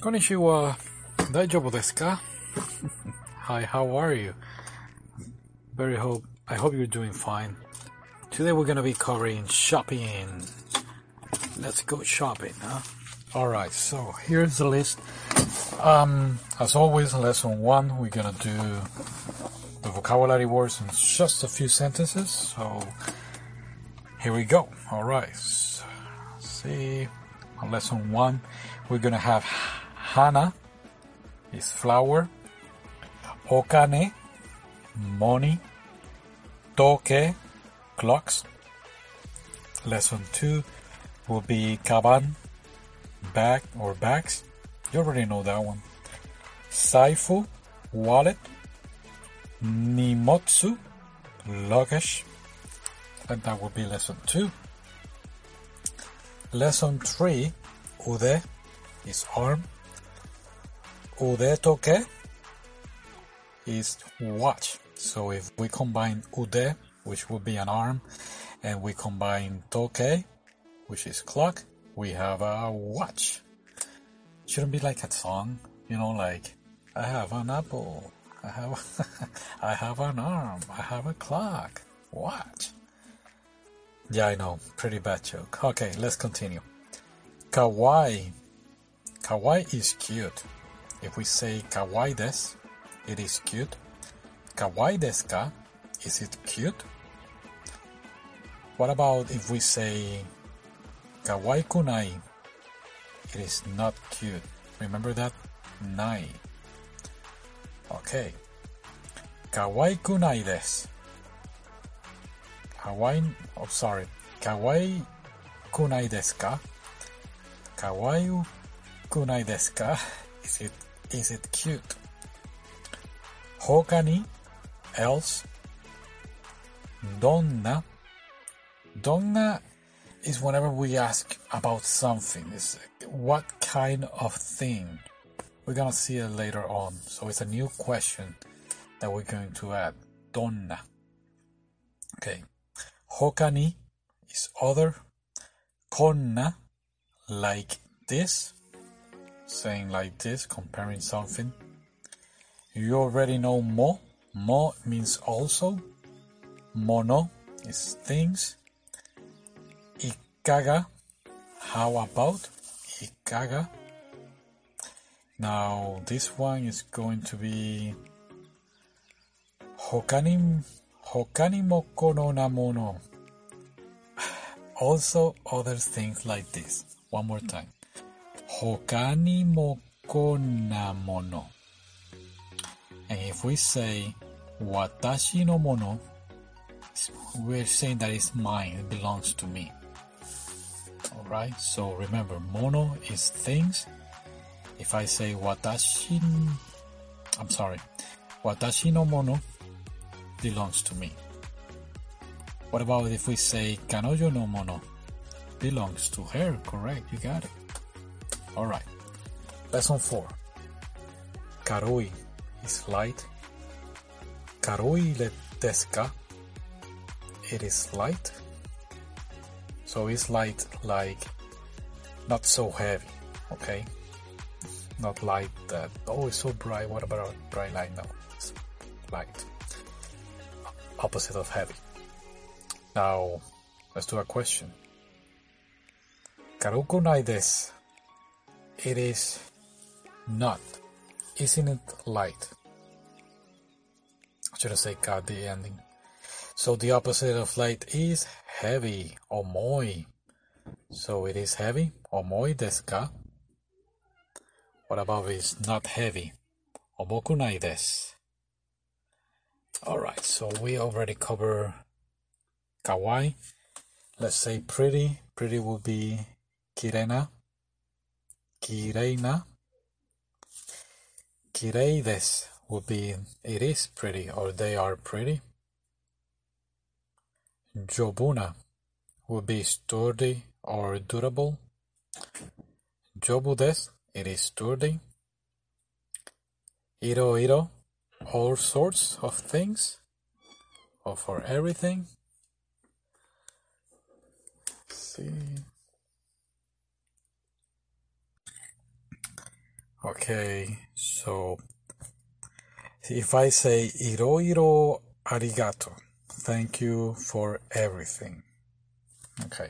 Konnichiwa. Daijoubu desu ka? Hi, how are you? Very hope I hope you're doing fine. Today we're gonna be covering shopping. Let's go shopping, huh? Alright, so here's the list. Um as always, lesson one, we're gonna do the vocabulary words in just a few sentences. So here we go. Alright. See on lesson one, we're gonna have Hana is flower, Okane, money, Toke, clocks. Lesson two will be Kaban, bag or bags. You already know that one. Saifu, wallet. Nimotsu, luggage. And that will be lesson two. Lesson three, Ude is arm. Ude toke is watch. So if we combine ude, which would be an arm, and we combine toke, which is clock, we have a watch. Shouldn't be like a song, you know, like I have an apple, I have, I have an arm, I have a clock, watch. Yeah, I know. Pretty bad joke. Okay, let's continue. Kawaii. Kawaii is cute. If we say kawaii des, it is cute. Kawaii desu ka? Is it cute? What about if we say kawaii kunai? It is not cute. Remember that? Nai. Okay. Kawaii kunai desu. Kawaii, oh sorry, kawaii kunai desu ka? Kawaii kunai desu ka? Is it, is it cute? Hoka else. Donna. Donna is whenever we ask about something. It's what kind of thing? We're gonna see it later on. So it's a new question that we're going to add. Donna. Okay. Hokani is other. Konna, like this. Saying like this, comparing something. You already know mo. Mo means also. Mono is things. Ikaga, how about? Ikaga. Now this one is going to be Hokani Hokani moko no namono. Also other things like this. One more time. Hokani moko namono. And eh, if we say watashi no mono, we're saying that it's mine, it belongs to me. Alright, so remember, mono is things. If I say watashi, I'm sorry, watashi no mono belongs to me. What about if we say kanojo no mono belongs to her? Correct, you got it. Alright, lesson 4. Karui is light. Karui le deska. It is light. So it's light like not so heavy, okay? Not light that oh it's so bright, what about bright light? No, it's light. Opposite of heavy. Now let's do a question. Karuku desu. It is not. Isn't it light? I should say got the ending. So the opposite of light is heavy, omoi. So it is heavy, omoi desu? What about it's not heavy? Omokunai desu. Alright, so we already cover kawaii. Let's say pretty. Pretty would be kirena. Kireina. Kirei desu would be it is pretty or they are pretty. Jobuna would be sturdy or durable. Jobudes, it is sturdy. Iro iro, all sorts of things or for everything. Let's see. Okay, so if I say iroiro arigato, thank you for everything. Okay,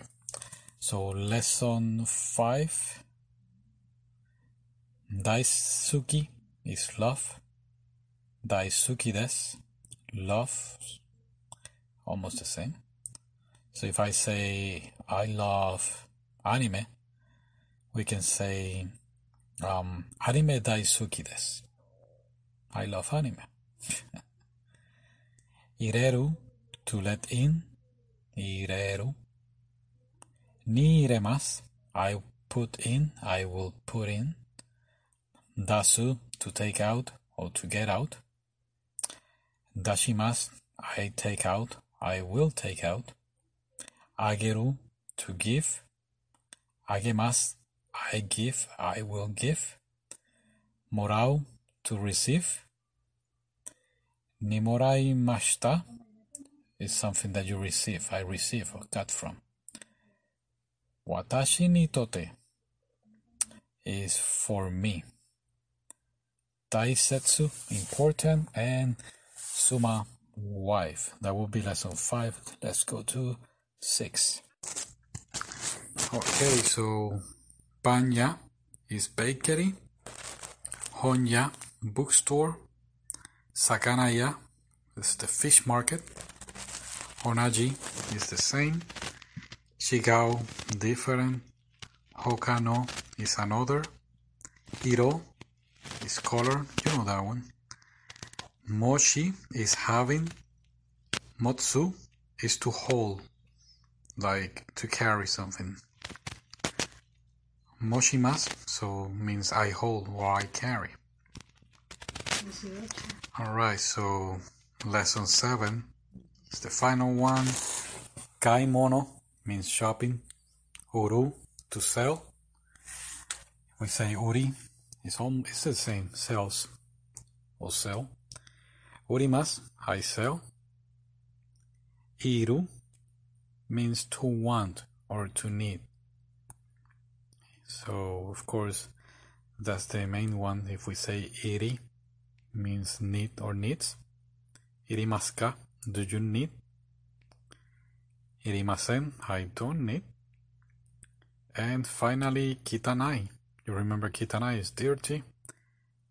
so lesson five. Daisuki is love. Daisuki des, love, almost the same. So if I say I love anime, we can say um, anime daisuki desu. I love anime. Ireru, to let in. Ireru. Ni iremasu, I put in, I will put in. Dasu, to take out or to get out. Dashimasu, I take out, I will take out. Ageru, to give. Agemasu, I give, I will give. Morau, to receive. Nimorai mashta is something that you receive, I receive or got from. Watashi ni tote is for me. Taisetsu, important, and Suma, wife. That will be lesson five. Let's go to six. Okay, so Panya is bakery. Honya, bookstore. Sakanaya is the fish market. Onaji is the same. Shigao, different. Hokano is another. Iro is color, you know that one. Moshi is having. Motsu is to hold, like to carry something. Moshimasu, so means I hold or I carry. Alright, so lesson 7 is the final one. Kaimono means shopping. Uru, to sell. We say uri, it's, it's the same, sells or sell. Urimas, I sell. Iru means to want or to need. So, of course, that's the main one. If we say iri, means need or needs. Irimasu ka, do you need? Irimasen, I don't need. And finally, kitanai. You remember kitanai is dirty.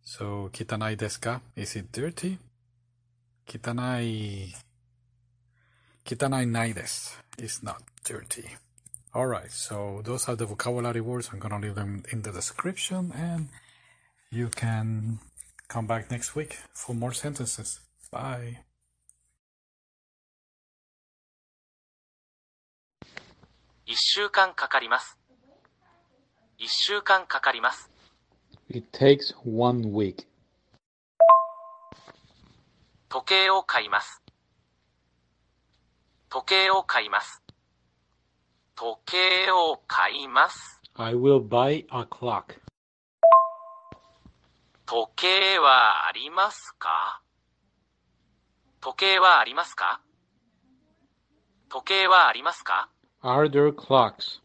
So, kitanai desu ka? Is it dirty? Kitanai. Kitanai nai desu. It's not dirty. Alright, so those are the vocabulary words. I'm gonna leave them in the description and you can come back next week for more sentences. Bye. 一週間かかります。一週間かかります。 It takes one week. 時計を買います。時計を買います。 時計を買います。 I will buy a clock. 時計はありますか時計はありますか時計はありますか Are there clocks?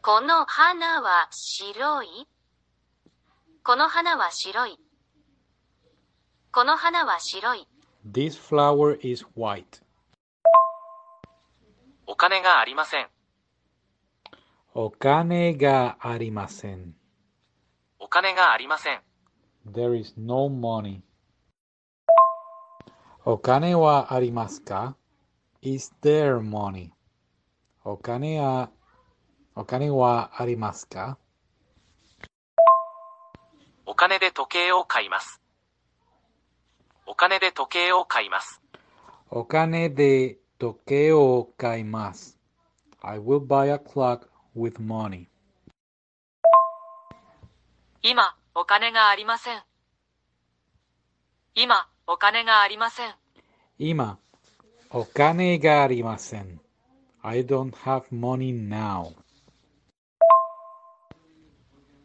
この花は白いこの花は白い。この花は白い。 This flower is white. お金がありません。お金がありません。お金がありません。There is no money. お金はありますか ?Is there money? お金はお金はありますか？お金で時計を買います。お金で時計を買います。お金で Okane de toke o kaimasu. I will buy a clock with money. 今、お金がありません。今、お金がありません。Ima, okane ga arimasen. I don't have money now.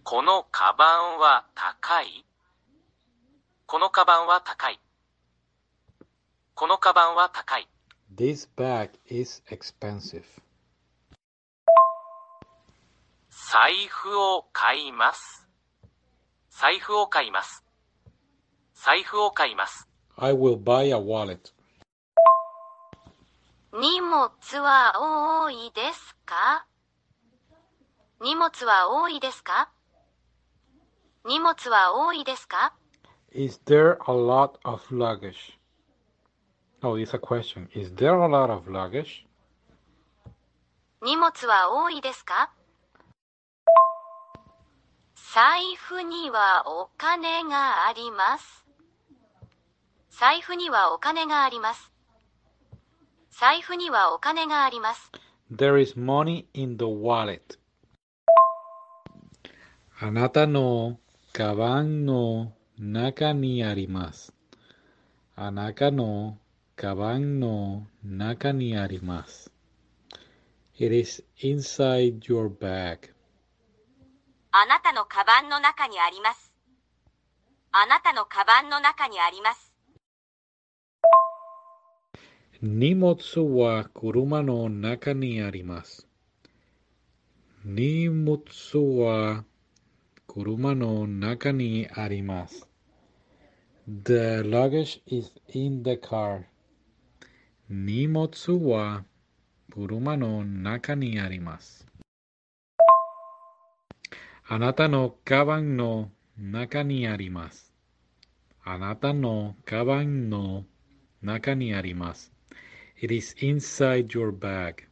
このカバンは高いこのカバンは高い。このカバンは高い。This bag is expensive. 財布を買います。財布を買います。財布を買います。 I will buy a wallet. 荷物は多いですか荷物は多いですか荷物は多いですか Is there a lot of luggage? Oh, it's a question. Is there a lot of luggage? 荷物は多いですか？財布にはお金があります。財布にはお金があります。財布にはお金があります。There is money in the wallet. あなたのカバンの中にあります。あなたのカバンの中にあります。It is inside your bag. あなたのカバンの中にあります。あなたのカバンの中にあります。荷物は車の中にあります。荷物は車の中にあります。The luggage is in the car. 荷物は車の中にあります。あなたのカバンの中にあります。あなたのカバンの中にあります。It is inside your bag.